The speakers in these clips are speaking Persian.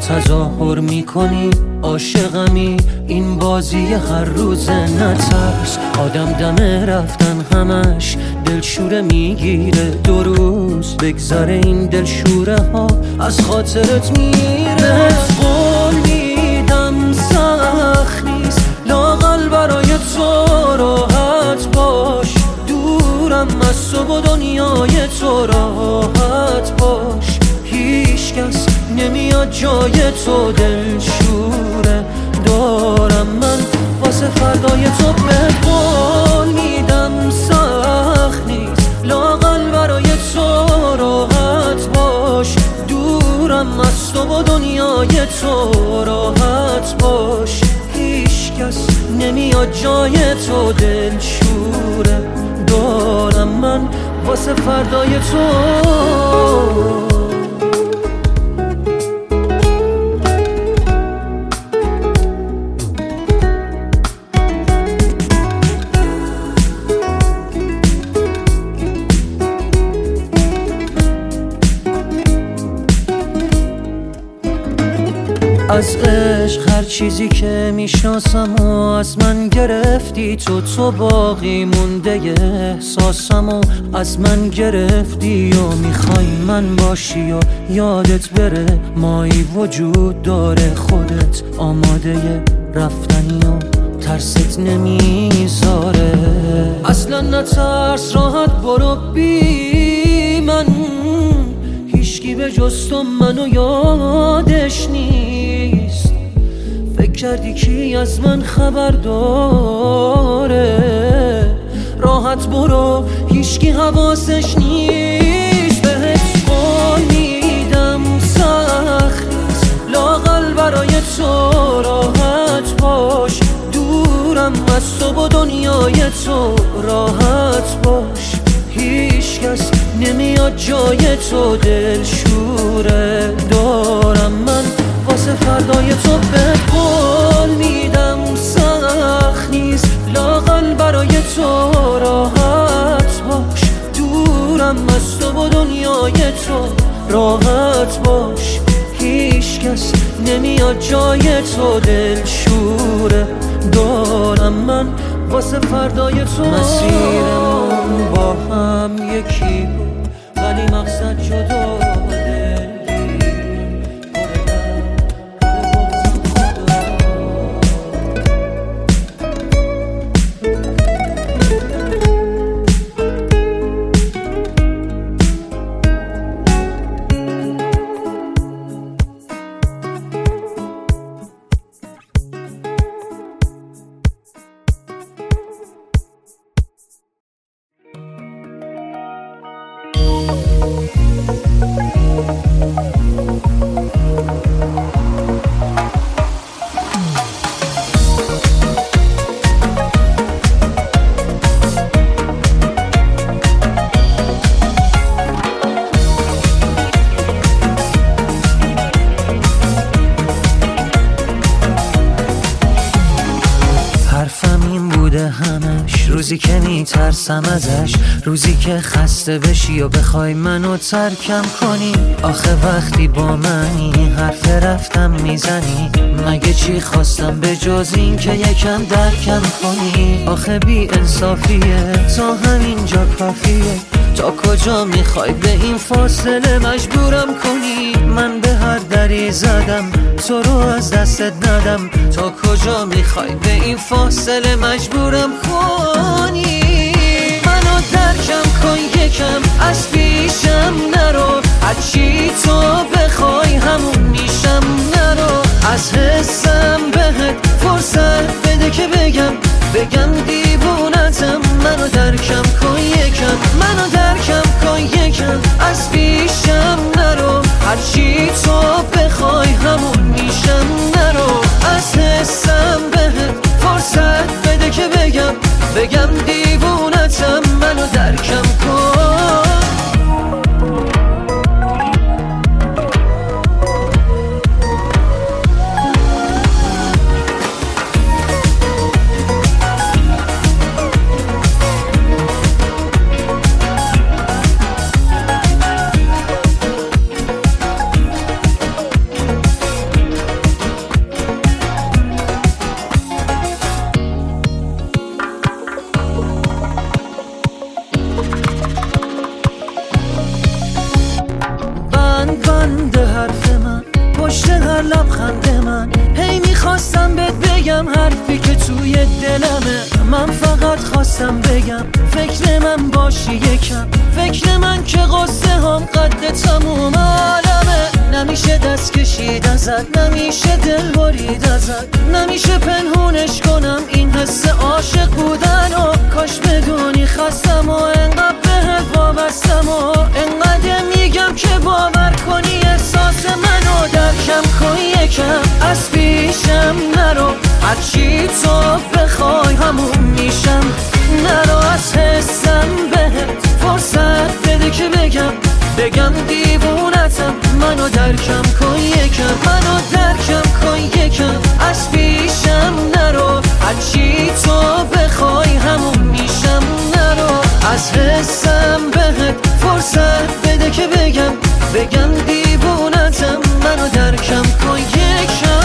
تظاهر می‌کنی عاشقمی. این بازی هر روز نترس. آدم دمه رفتن همش دلشوره می‌گیره. دو روز بگذره این دلشوره ها از خاطرت میره. قول میدم سخت نیست. لاغل برای تو راحت باش. دورم از تو و دنیای تو راحت باش. نمیاد جای تو دلشوره. دارم من واسه فردای تو به قول میدم. سخت نیست. لاغل برای تو راحت باش. دورم از تو و دنیای تو راحت باش. هیچ کس نمیاد جای تو دلشوره. دارم من واسه فردای تو چیزی که می‌شناسم و از من گرفتی تو تو باقی مونده احساسم و از من گرفتی و می‌خوای من باشی و یادت بره مایی وجود داره خودت آماده رفتنی و ترست نمی‌ذاره. اصلا نترس راحت برو بی من. هیچکی به جز تو منو یادش نیست. کردی کی از من خبر داره؟ راحت برو هیچکی حواسش نیست. بهت قول میدم سخت لاغل برای تو راحت باش. دورم از تو و دنیای تو راحت باش. هیچ کس نمیاد جای تو دلشوره. دارم من واسه فردای تو به قول میدم سخت نیست. لاغل برای تو راحت باش. دورم از تو و دنیای تو راحت باش. هیچ کس نمیاد جای تو دلشوره. دارم من واسه فردای تو مسیرمون با هم یکی. بود ولی مقصد جدا میترسم ازش. روزی که خسته بشی و بخوای منو ترکم کنی. آخه وقتی با منی حرف رفتم می‌زنی. مگه چی خواستم به جز این که یکم درکم کنی؟ آخه بی انصافیه. تا همینجا کافیه. تا کجا می‌خوای به این فاصله مجبورم کنی؟ من به هر دری زدم. تو رو از دستت ندم. تا کجا می‌خوای به این فاصله مجبورم کنی؟ درکم کن یکم از پیشم نرو. هرچی تو بخوای همون میشم نرو. از حسم بهت فرصت بده که بگم. بگم دیوونتم منو درکم کن یکم. منو درکم کن یکم از پیشم نرو. هرچی تو بخوای همون میشم نرو. از حسم بهت فرصت بده که بگم. بگم دیوونتم منو درکم کن. بگم حرفی که توی دلمه. من فقط خواستم بگم فکر من باشی یکم. فکر من که قصه هم قد تموم عالمه. نمیشه دست کشید ازت نمیشه دل برید ازت. نمیشه پنهونش کنم این حس عاشق بودن و کاش بدونی خستم و انقدر بهت وابستم و انقدر میگم که باور کنی احساس منو درکم کن یکم. از پیشم نرو. هرچی تو بخوای همون میشم نرو از حسم بهت. فرصت بده که بگم بگم دیوونتم. منو درکم کن یکم منو درکم کن یکم. از پیشم نرو هرچی تو بخوای همون میشم نرو. از حسم بهت. فرصت بده که بگم بگم دیوونتم. منو درکم کن یکم.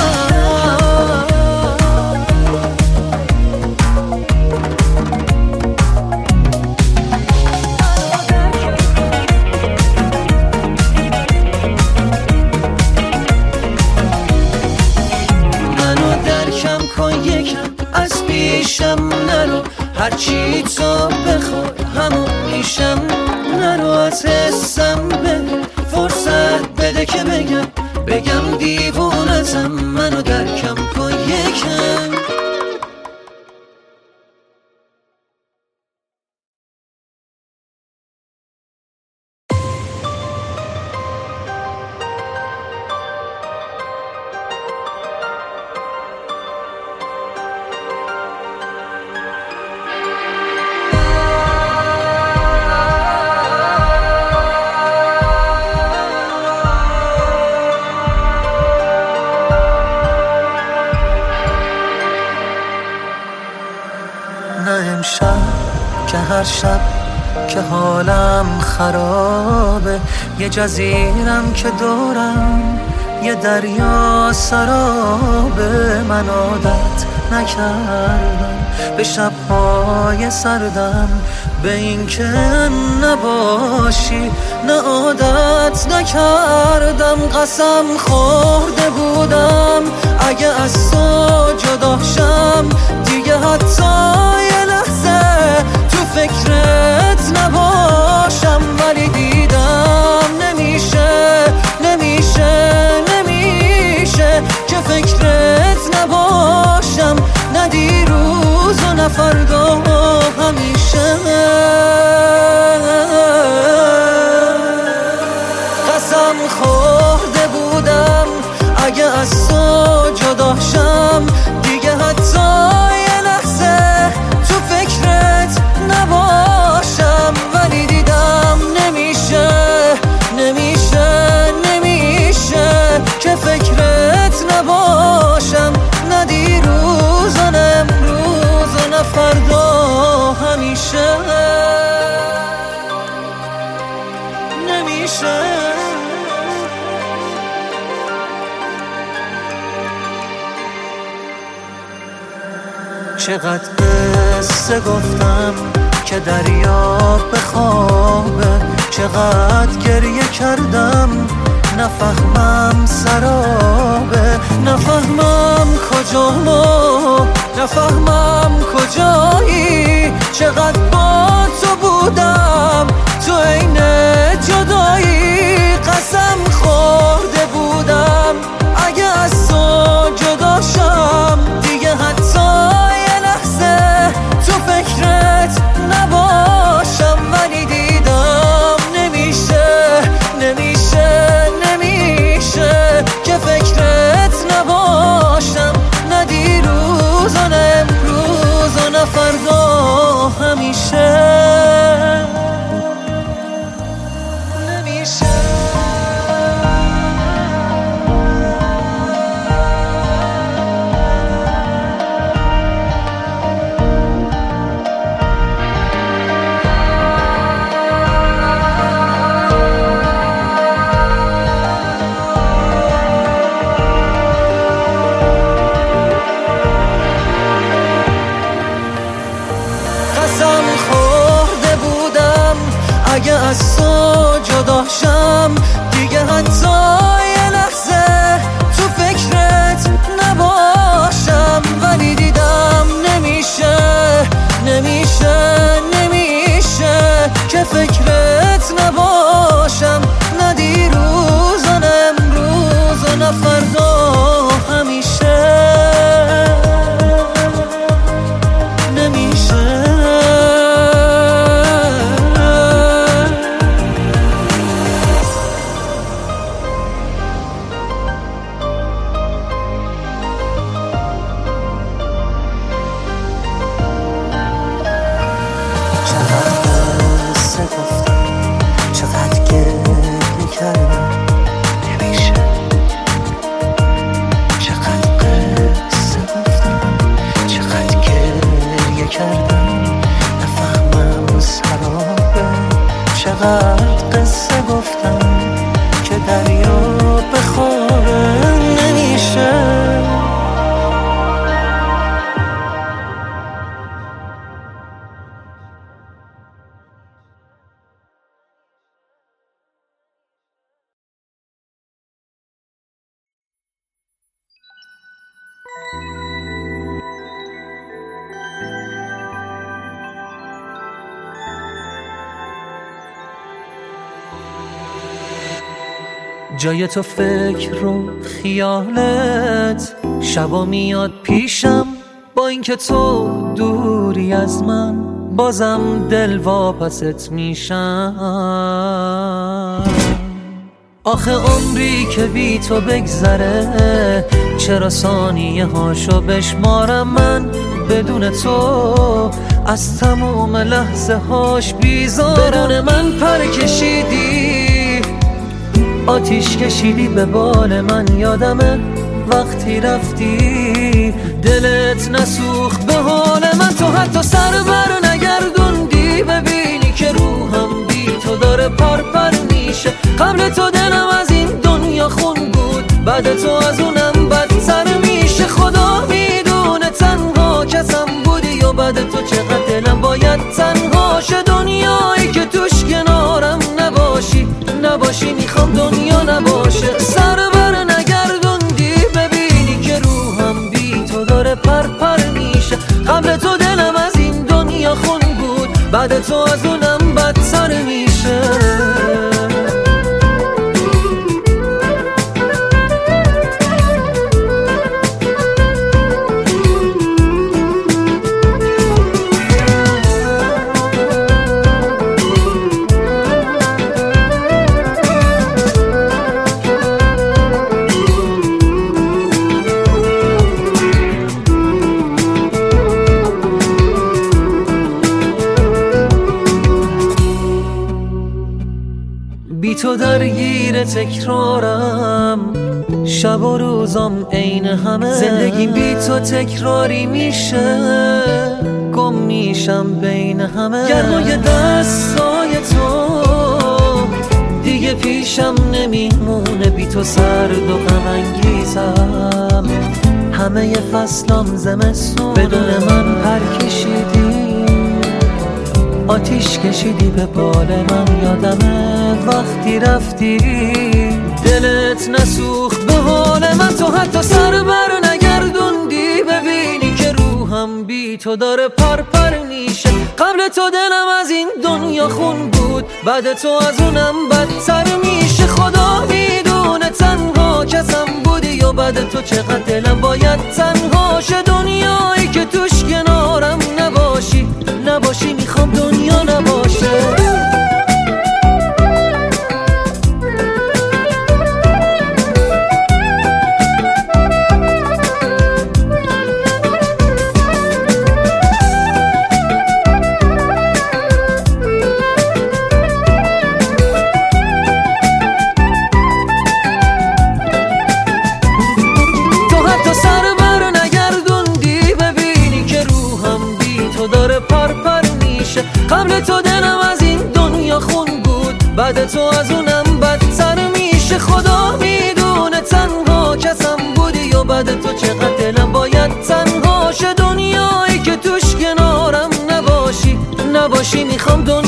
پیشم نرو هرچی تو بخوای همون میشم نرو از حسم به فرصت بده که بگم. بگم دیوونتم منو درکم کن یکم. شب که حالم خرابه یه جزیرم که دورم یه دریا سرابه. من عادت نکردم به شبهای سردم به این که نباشی نه عادت نکردم. قسم خورده بودم اگه از تو جدا شم دیگه حتی یه لحظه فکرت نفهمم کجایی چقدر جای تو فکر رو خیالت شبا میاد پیشم. با اینکه تو دوری از من بازم دل واپست میشم. آخه عمری که بی تو بگذره چرا ثانیه هاشو بشمارم من؟ بدون تو از تموم لحظه هاش بیزارم. بدون من پر کشیدی آتیش کشیدی به بال من یادمه وقتی رفتی. دلت نسوخ به حال من تو حتی سر بر نگردوندی. ببینی که روحم بی تو داره پر پر میشه. قبل تو دلم از این دنیا خون بود بعد تو از اونم بدتر میشه. خدا می‌دونه تنها کسم بودی و بعد تو چقدر دلم باید تنها شه. دنیایی که کنارم نباشی می‌خوام دنیا نباشه. سر بر نگردوندی ببینی که روحم بی تو داره پر پر میشه. قبل تو دلم از این دنیا خون بود بعد تو از اونم تکرارم. شب و روزم عین همه. زندگی بی تو تکراری میشه. گم میشم بین همه. گرمای دستای تو دیگه پیشم نمیمونه. بی تو سرد و غم انگیزم. همه فصلام زمستون بدون من پر کشیدی. آتیش کشیدی به بال من. یادمه وقتی رفتی. دلت نسوخ به حال من. تو حتی سر بر نگردوندی. ببینی که روحم بی تو داره پر پر میشه. قبل تو دلم از این دنیا خون بود. بعد تو از اونم بدتر میشه. خدا می‌دونه تنها کسم بودی و بعد تو چقدر دلم باید تنها شه. دنیایی که توش کنارم نباشی. نباشی می‌خوام دنیا نباشه. تو دلم از این دنیا خون بود. بعد تو از اونم بدتر میشه. خدا می‌دونه تنها کسم بودی و بعد تو چقدر دلم باید تنها شه. دنیایی که توش کنارم نباشی. نباشی می‌خوام دنیا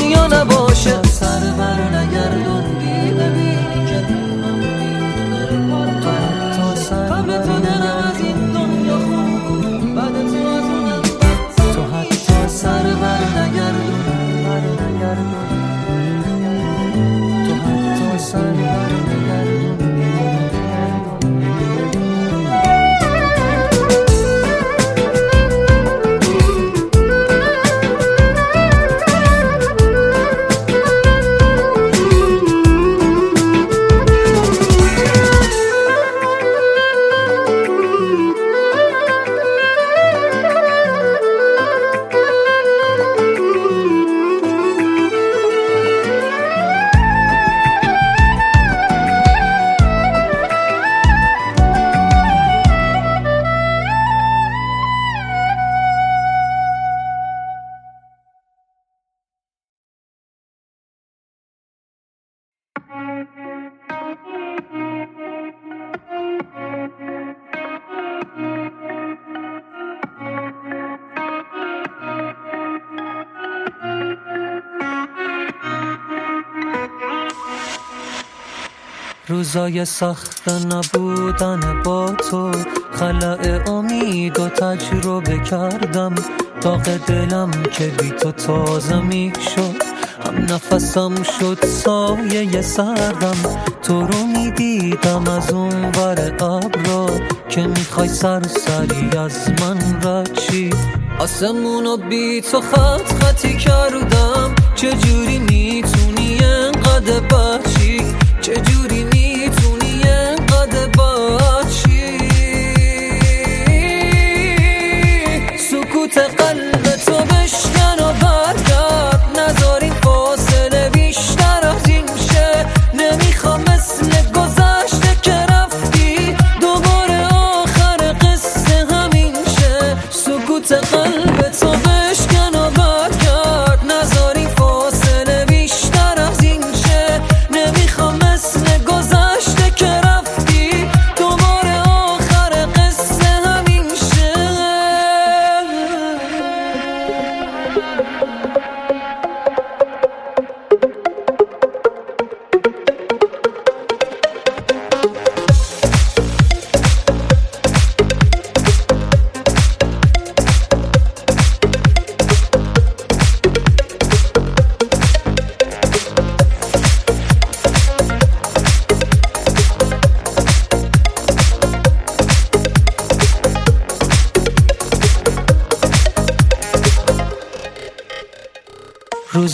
روزای سخت نبودن با تو خلع امید و تجربه کردم. داغ دلم که بی تو تازه می شد هم نفسم شد سایه سردم. تو رو می‌دیدم از اون ابرا که می‌خوای سری از من رچی آسمونو بی تو خط خطی کردم. چجوری می‌تونی انقدر بچی؟ چجوری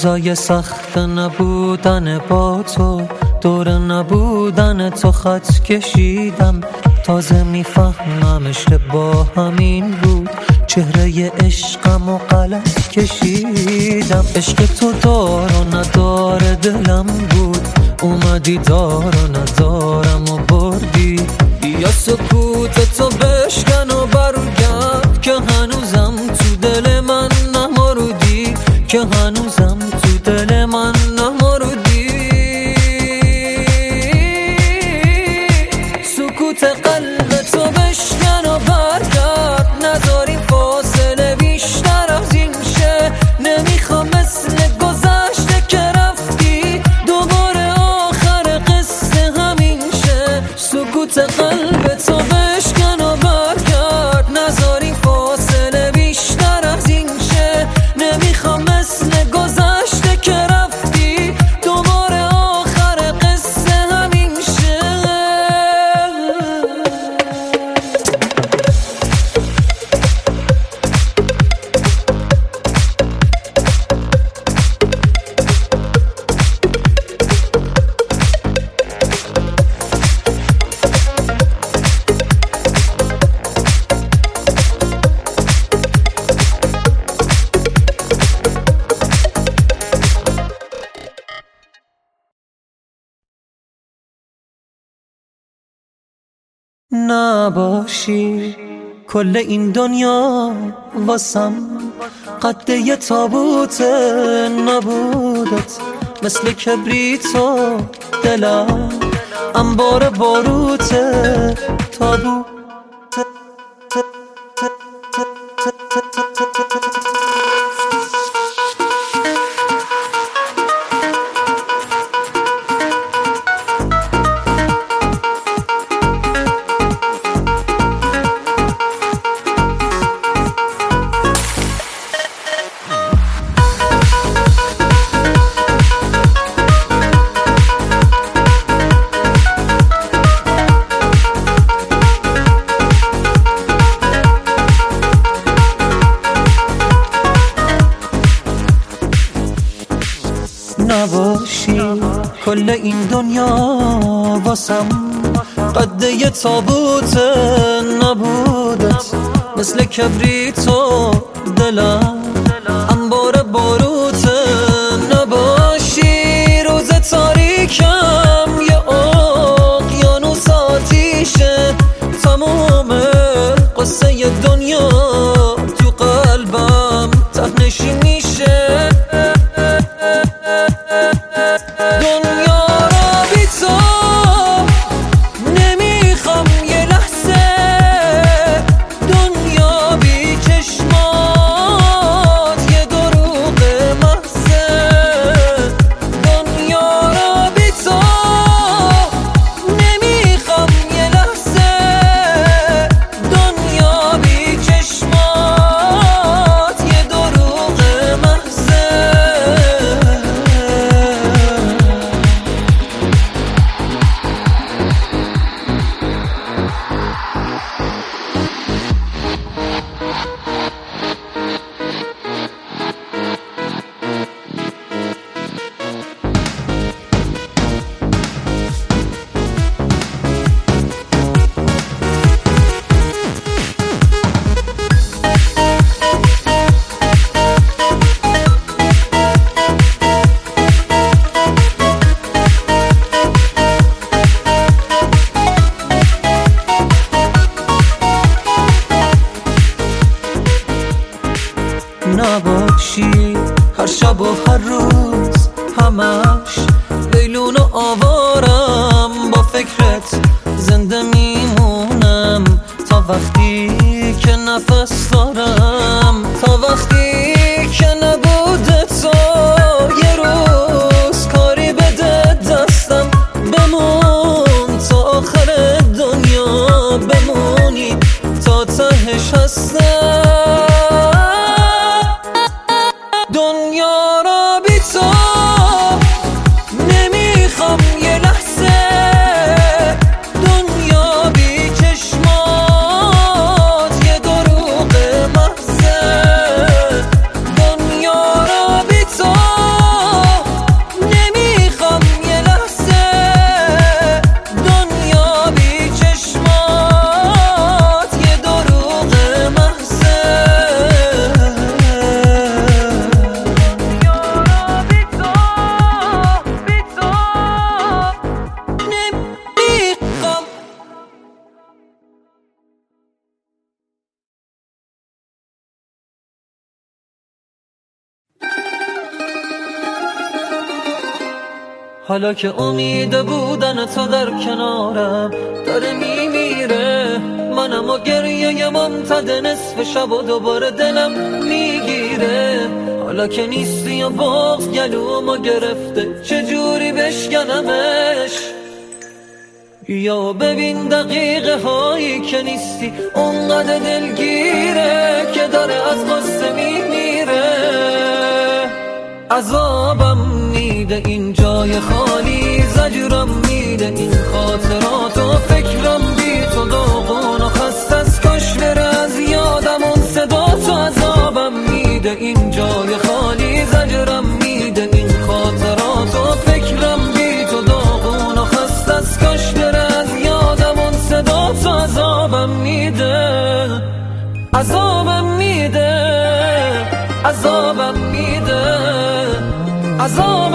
روزای سخت نبودن با تو دور نبودن تو خط کشیدم. تازه می‌فهمم اشتباه همین بود. چهره عشقم و غلط کشیدم. عشق تو دار و ندار دلم بود. اومدی دار و ندارم و بردی. یا سکوت تو بشکن و برگرد که هنوزم تو دل من نمارودی که هنوزم کل این دنیا واسم. قد یه تابوت نبودت مثل کبریتو دلم. انبار باروت تابوت کل این دنیا واسم. قد یه تابوت نبودت مثل کبریتو دلم. حالا که امید بودن تو در کنارم داره میمیره منم و گریه ممتد نصف شب و دوباره دلم می‌گیره. حالا که نیستی و بغز گلومو گرفته چجوری بشکنمش؟ یا ببین دقیقه هایی که نیستی اونقدر دلگیره که داره از غصه میمیره. عذابم میده این جای خالی زجرم میده این خاطرات و فکرم بی تو داغون و خسته از کاش بره از یادم اون صدا تو عذابم میده. این جای خالی زجرم میده این خاطرات و فکرم بی تو داغون و خسته از کاش بره از یادم اون صدا تو عذابم میده. عذابم میده عذابم میده عذابم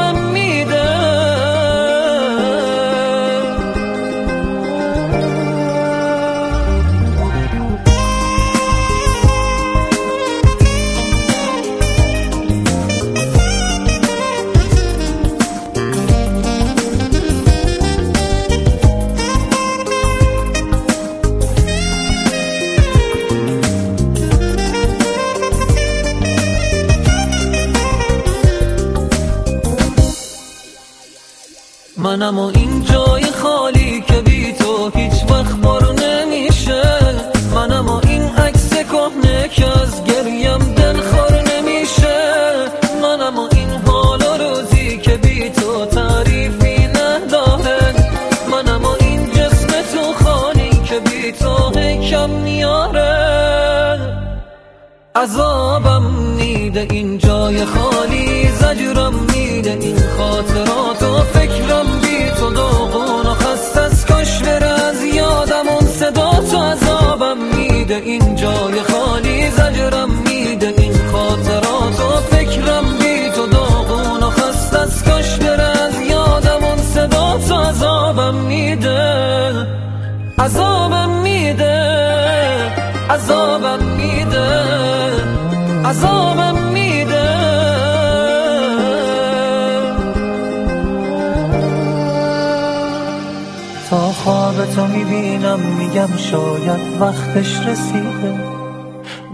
می‌بینم میگم شاید وقتش رسیده.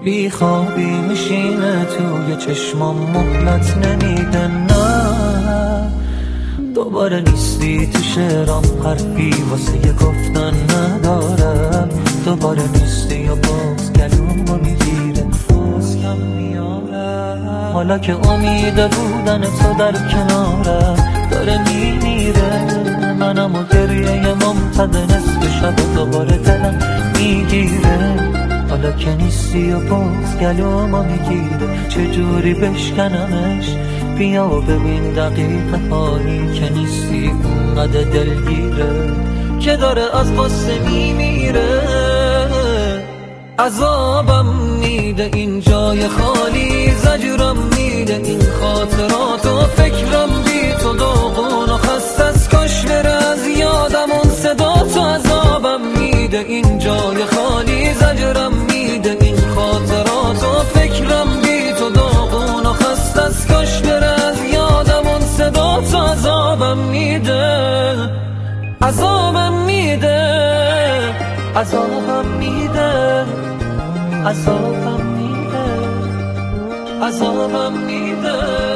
بی خوابی میشینه توی چشمام مهلت نمیده. نه دوباره نیستی تو شعرام حرفی واسه یه گفتن ندارم دوباره نیستی و باز گلومو می‌گیره. باز کم میاره حالا که امید بودن تو در کنارم داره میمیره. منم و ممتد نصف شب و دوباره دلم می‌گیره. حالا که نیستی و باز گلومو می‌گیره. چجوری بشکنمش؟ بیا و ببین دقیقه هایی که نیستی اونقدر دلگیره که داره از غصه میمیره. عذابم میده این جای خالی زجرم میده این خاطرات و فکرم بی تو داغون میده این جای خالی زجرم میده این خاطرات و فکرم بی تو داغون و خست از کاش بره از یادم اون صدا تو عذابم میده عذابم میده عذابم میده عذابم میده عذابم میده.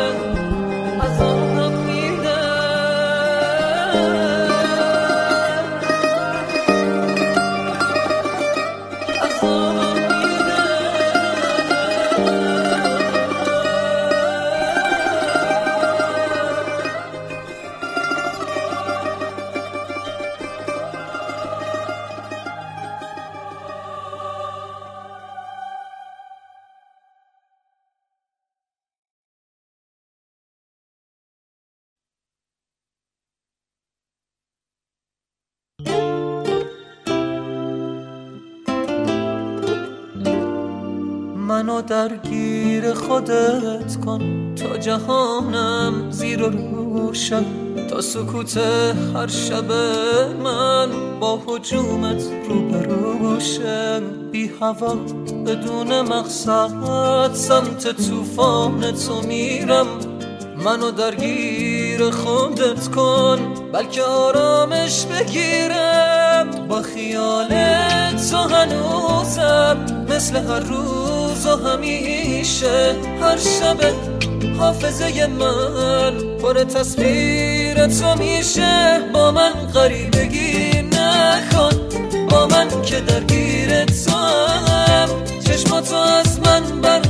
درگیر خودت کن. تا جهانم زیر و روشم تا سکوت هر شب من با حجومت روبروشم بی هوا بدون مقصد سمت طوفان تو میرم. منو درگیر خودت کن. بلکه آرامش بگیرم. با خیال تو هنوزم. مثل هر روز و همیشه هر شب حافظه من پر تصویر تو میشه. با من غریبگی نکن با من که درگیر تو هم چشماتو از من بر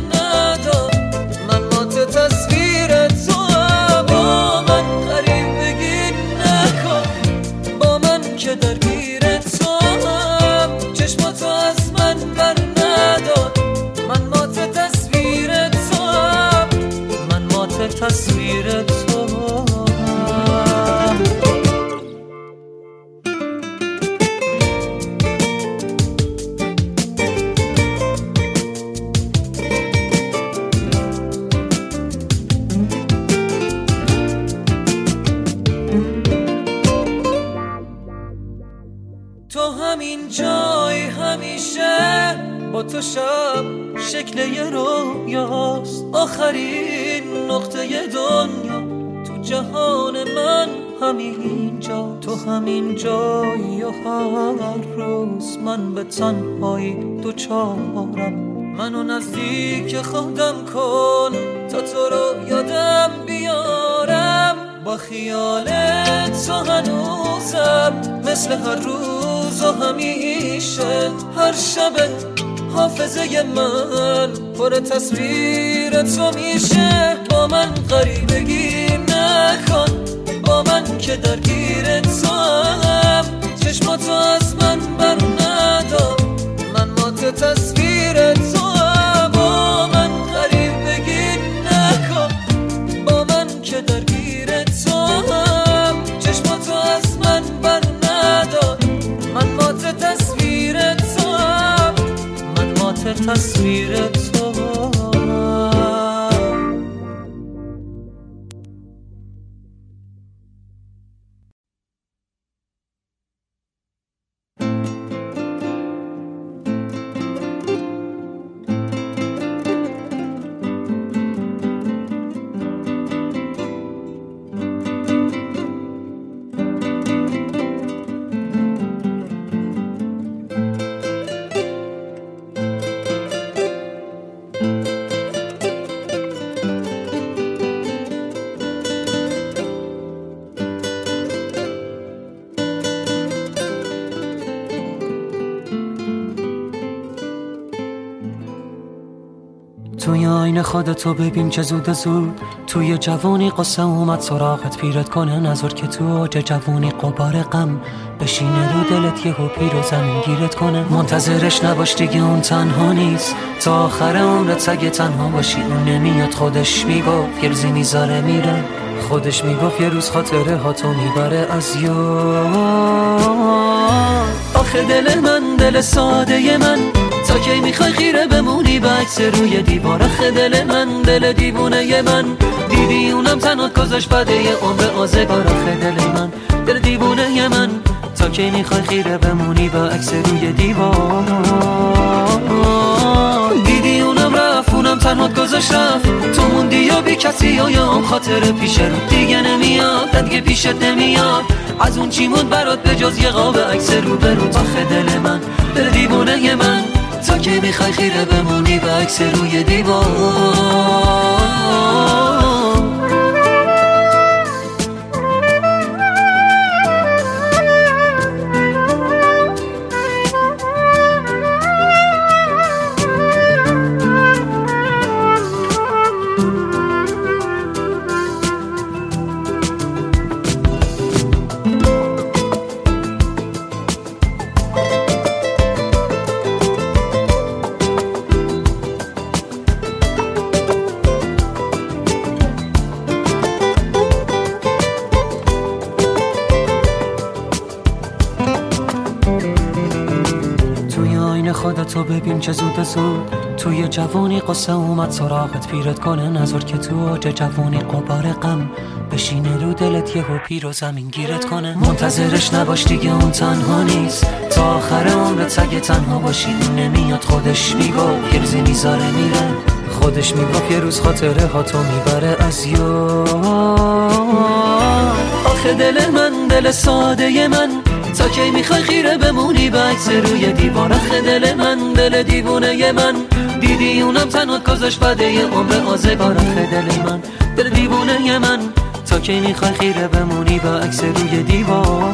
همین جا تو همین جایی و هر روز من به تنهایی دوچارم. منو نزدیک خودم کن تا تو رو یادم بیارم. با خیال تو هنوزم مثل هر روز و همیشه. هر شب حافظه من پر تصویر تو میشه. با من غریبگی نکن. که درگیر تو هم چشماتو از من بر ندار من مات تصویر تو با من غریبگی نکن. با من که درگیر تو هم چشماتو از من بر ندار من مات تصویر تو من مات تصویر خودتو ببین چه زود زود. توی جوانی قصه اومد سراغت پیرت کنه نظر که تو اوج جوانی قبار غم. بشینه رو دلت یهو پیر و زمین گیرت کنه. منتظرش نباش دیگه اون تنها نیست. تا آخر عمرت سگه تنها باشی اون نمیاد خودش می‌گفت. یه روزی می‌ذاره میره خودش می‌گفت. یه روز خاطره ها تو می‌بره از یاد. آخه دل من دل ساده من. تا کی می‌خوای خیره بمونی به عکس روی دیوار. دل من دل دیوونه من. دیدی اونم تنها گذاشت بده یه عمر آزگار. دل من دل دیوونه من. تا کی می‌خوای خیره بمونی به عکس روی دیوار. اونم رفت اونم تنها گذاشت رفت. تو موندی یا بی کسی و یا اون خاطر پیش رو دیگه نمیاد دیگه پیشت نمیاد. از اون چی موند برات به جز یه قاب عکس رو برو آخه دل من دل دیوونه من. تا که می‌خوای خیره بمونی به عکس روی دیوار خودتو ببین چه زود زود. توی جوانی قصه اومد سراغت پیرت کنه نظر که تو اوج جوانی قبار غم. بشینه رو دلت یه پیر و زمین گیرت کنه. منتظرش نباش دیگه اون تنها نیست. تا آخر عمرت سگ تنها باشی نمیاد خودش میگو یه روزی می‌ذاره میره. خودش می‌گفت یه روز خاطره ها تو می‌بره از یاد. آخه دل من دل ساده من. تا کی می‌خوای خیره بمونی؟ به عکس روی دیوار آخه دل من دل دیوونه من. دیدی اونم تنها گذاشت بده یه عمر آزگار. آخه دل من دل دیوونه من. تا کی می‌خوای خیره بمونی؟ به عکس روی دیوار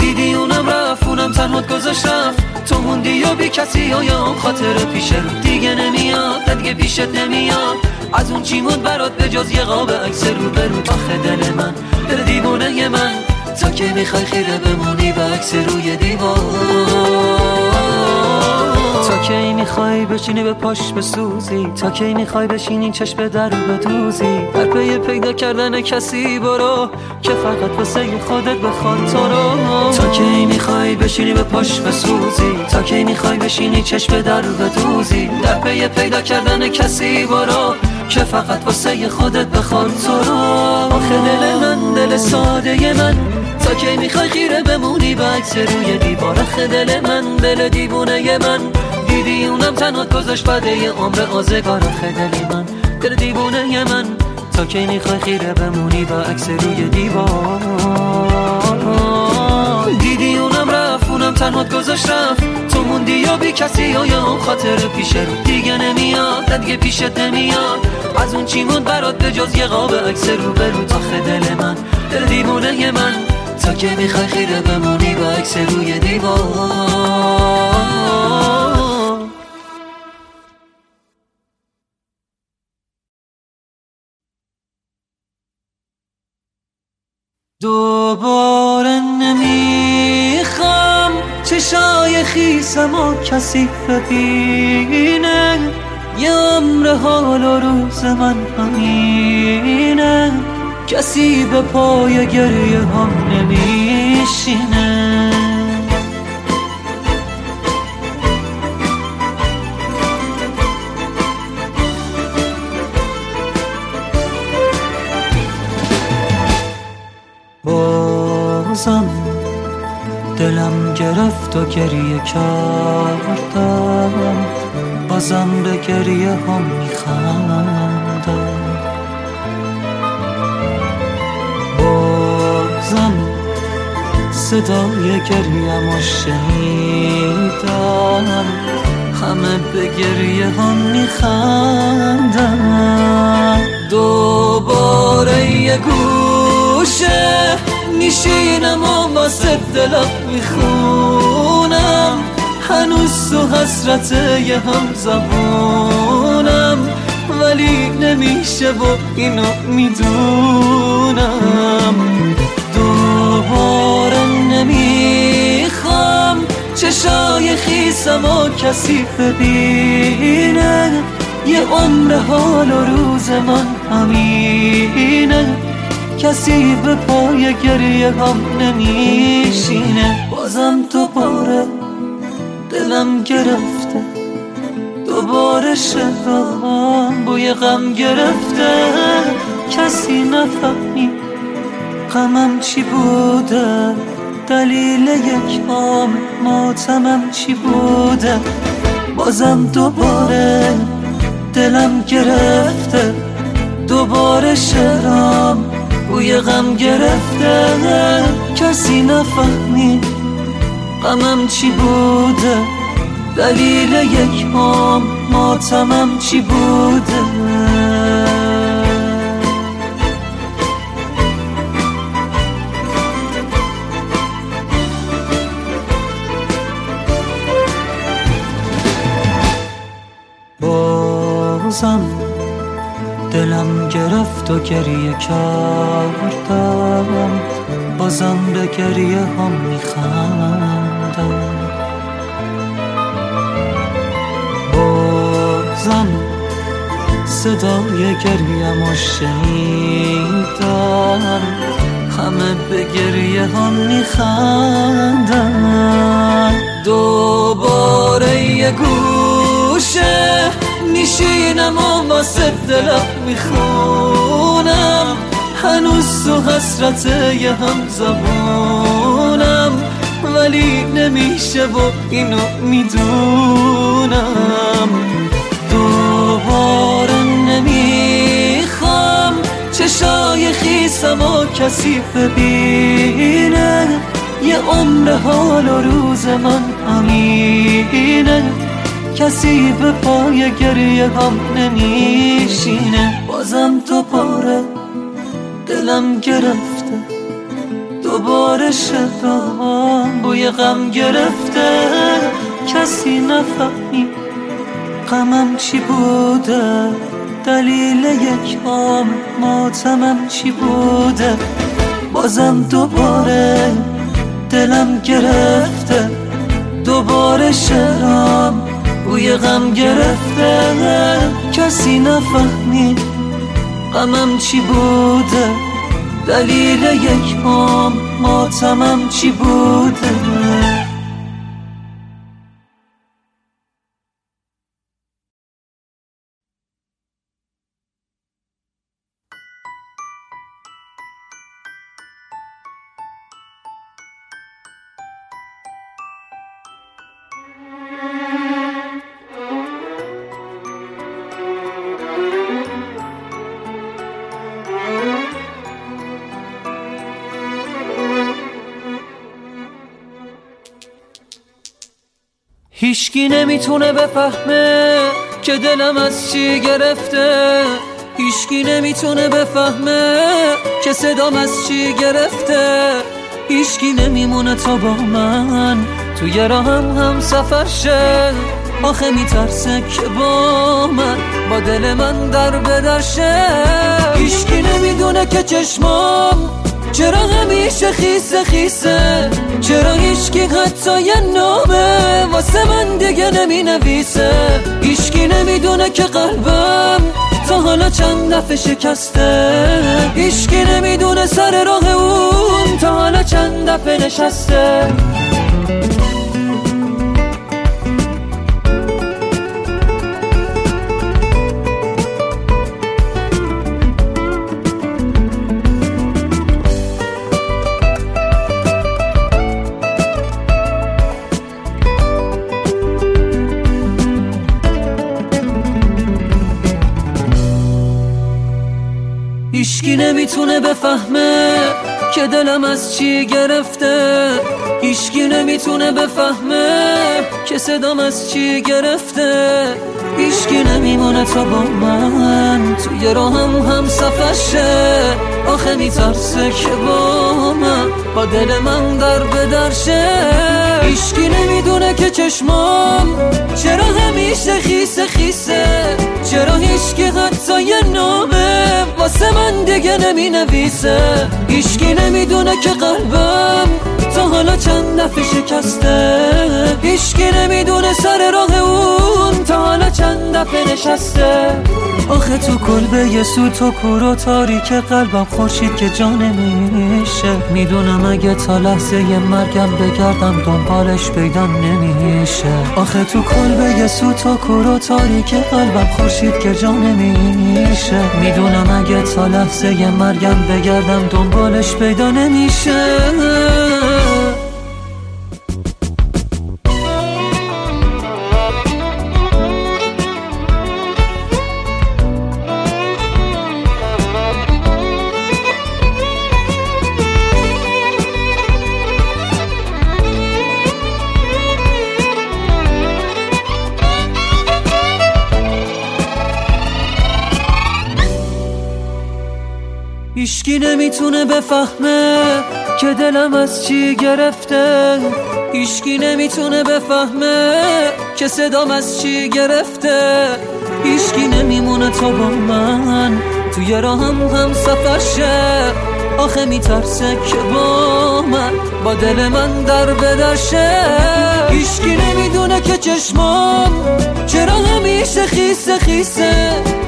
دیدی اونم رفت اونم تنها گذاشت رفت. تو موندی و بی کسی و یا خاطر پیشه دیگه نمیاد دیگه پیشت نمیاد. از اون چی موند برات به جز یه قاب عکس رو برو. آخه دل من دل دیوونه من. تا که می‌خوای خیره بمونی به عکس روی دیوار. تا کی می‌خوای بشینی به پاش بسوزی تا کی می‌خوای بشینی چشم در رو بدوزی. در پی پیدا کردن کسی برو که فقط واسه خودت بخواد تو رو. تا کی می‌خوای بشینی به پاش بسوزی تا کی می‌خوای بشینی چشم در بدوزی. در پی پیدا کردن کسی برو که فقط واسه خودت بخواد تو رو. آخه دل من دل ساده من تا می‌خوای خیره بمونی؟ به عکس روی دیوار. دل من دل دیوونه من. دیدی اونم تنها گذاشت بده یه عمر آزگار. دل من دل دیوونه من. تا کی می‌خوای خیره بمونی؟ به عکس روی دیوار. دیدی اونم رفت اونم تنها گذاشت رفت. تو موندی یا بی کسی یا یا اون خاطر پیشه رو. دیگه نمیاد دیگه پیشت نمیاد. از اون چی موند برات به جز یه قاب عکس رو برو تا دل من دل دیوونه من. تا که می‌خوای خیره بمونی با عکس روی دیوار. دوباره نمی‌خوام چشای خیسم و کسی ببینه. یه عمر حال و روز من همینه. کسی به پای گریه هم نمیشینه. بازم دلم گرفت و گریه کردم. بازم به گریه هم میخندم. صدای گریم و شنیدم همه به گریه هم میخندم دوباره یه گوشه میشینم و واسه دلم می‌خونم. هنوز تو حسرت یه هم زبونم ولی نمیشه و اینو می‌دونم. دوباره نمی‌خوام چشای خیسم و کسی ببینه. یه عمر حال و روز من همینه. کسی به پای گریه هم نمیشینه. بازم دوباره دلم گرفته. دوباره شدم بوی غم گرفته. کسی نفهمید غمم چی بوده. دلیل یک عام ماتمم چی بوده؟ بازم دوباره دلم گرفته دوباره شرام بوی غم گرفته. کسی نفهمی غمم چی بوده؟ دلیل یک هم ماتمم چی بوده؟ گرفت و گریه کردم بازم به گریه هم میخندم. بازم صدای گریم و شنیدم. همه به گریه هم میخندم. دوباره یه گوشه میشینم و واسه دلم می‌خونم. هنوز تو حسرت یه هم زبونم. ولی نمیشه و اینو می‌دونم. دوباره نمی‌خوام چشای خیسم و کسی ببینه. یه عمر حال و روز من همینه. کسی به پای گریه هم نمیشینه. بازم تو پاره دلم گرفته. دوباره شدم بوی غم گرفته. کسی نفهمی غمم چی بوده. دلیل یک عام ماتمم چی بوده. بازم دوباره دلم گرفته. دوباره شرم بوی غم گرفته کسی نفهمی غمم چی بوده. دلیل یک هم ماتمم چی بوده؟ هیچکی نمی‌تونه بفهمه که دلم از چی گرفته. هیچکی نمی‌تونه بفهمه که صدام از چی گرفته. هیچکی نمیمونه تا با من توی راهم هم سفر شه. آخه میترسه که با من با دل من در بدرشه هیچکی نمی‌دونه که چشمام چرا همیشه خیسه خیسه؟ چرا هیچکی حتی یه نامه واسه من دیگه نمی نویسه هیچکی نمی‌دونه که قلبم تا حالا چند دفعه شکسته. هیچکی نمی‌دونه سر راه اون تا حالا چند دفعه نشسته. نمی‌تونه بفهمه که دلم از چی گرفته. هیچکی نمی‌تونه بفهمه که صدام از چی گرفته. هیچکی نمیمونه تا با من. توی راهم هم سفشه آخه میترسه که با من. با دل من در بدرشه هیچکی نمی‌دونه که چشمام چرا همیشه خیسه خیسه. چرا هیچکی یه نامه واسه من دیگه نمی نویسه. هیچکی نمی‌دونه که قلبم تا حالا چند دفعه شکسته؟ هیچکی نمی‌دونه سر راه اون تا حالا چند دفعه نشسته؟ آخه تو کلبه یه سو تو کور و تاریک قلبم خورشید که جا نمیشه. می‌دونم اگه تا لحظه یه مرگم بگردم دنبالش پیدا نمیشه. آخه تو کلبه یه سو تو کور و تاریک قلبم خورشید که جا نمیشه. می‌دونم اگه تا لحظه یه مرگم بگردم دنبالش پیدا نمیشه. هیشکی نمی‌تونه بفهمه که دلم از چی گرفته؟ هیشکی نمی‌تونه بفهمه که صدام از چی گرفته. هیشکی نمیمونه تا با من توی راهم هم سفر شه آخه میترسه که با من با دل من در بدرشه. هیشکی نمی‌دونه که چشمام چرا همیشه خیسه خیسه؟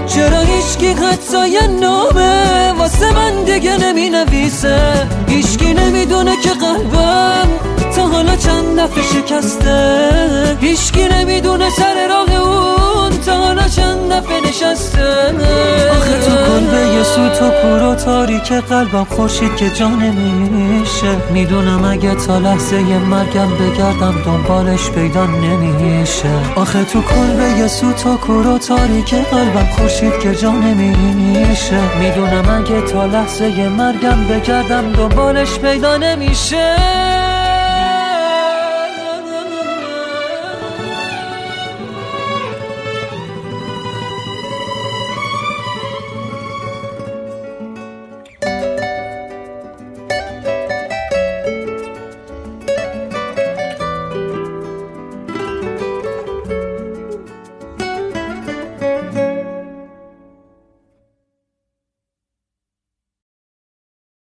چرا هیچکی حتی نامه واسه من دیگه نمی نویسه هیچکی نمی‌دونه که قلبم تا حالا چند دفعه شکسته؟ هیچکی نمی‌دونه سر راه اون تا حالا چند دفعه نشسته. آخه تو کل یه سو تو کور و تاریک قلبم خورشید که جا نمیشه. می‌دونم اگه تا لحظه مرگم بگردم دنبالش پیدا نمیشه. آخه تو کل یه سو تو کور و تاریک قلبم خورشید که جا نمیشه. می‌دونم اگه تا لحظه مرگم بگردم دنبالش پیدا نمیشه.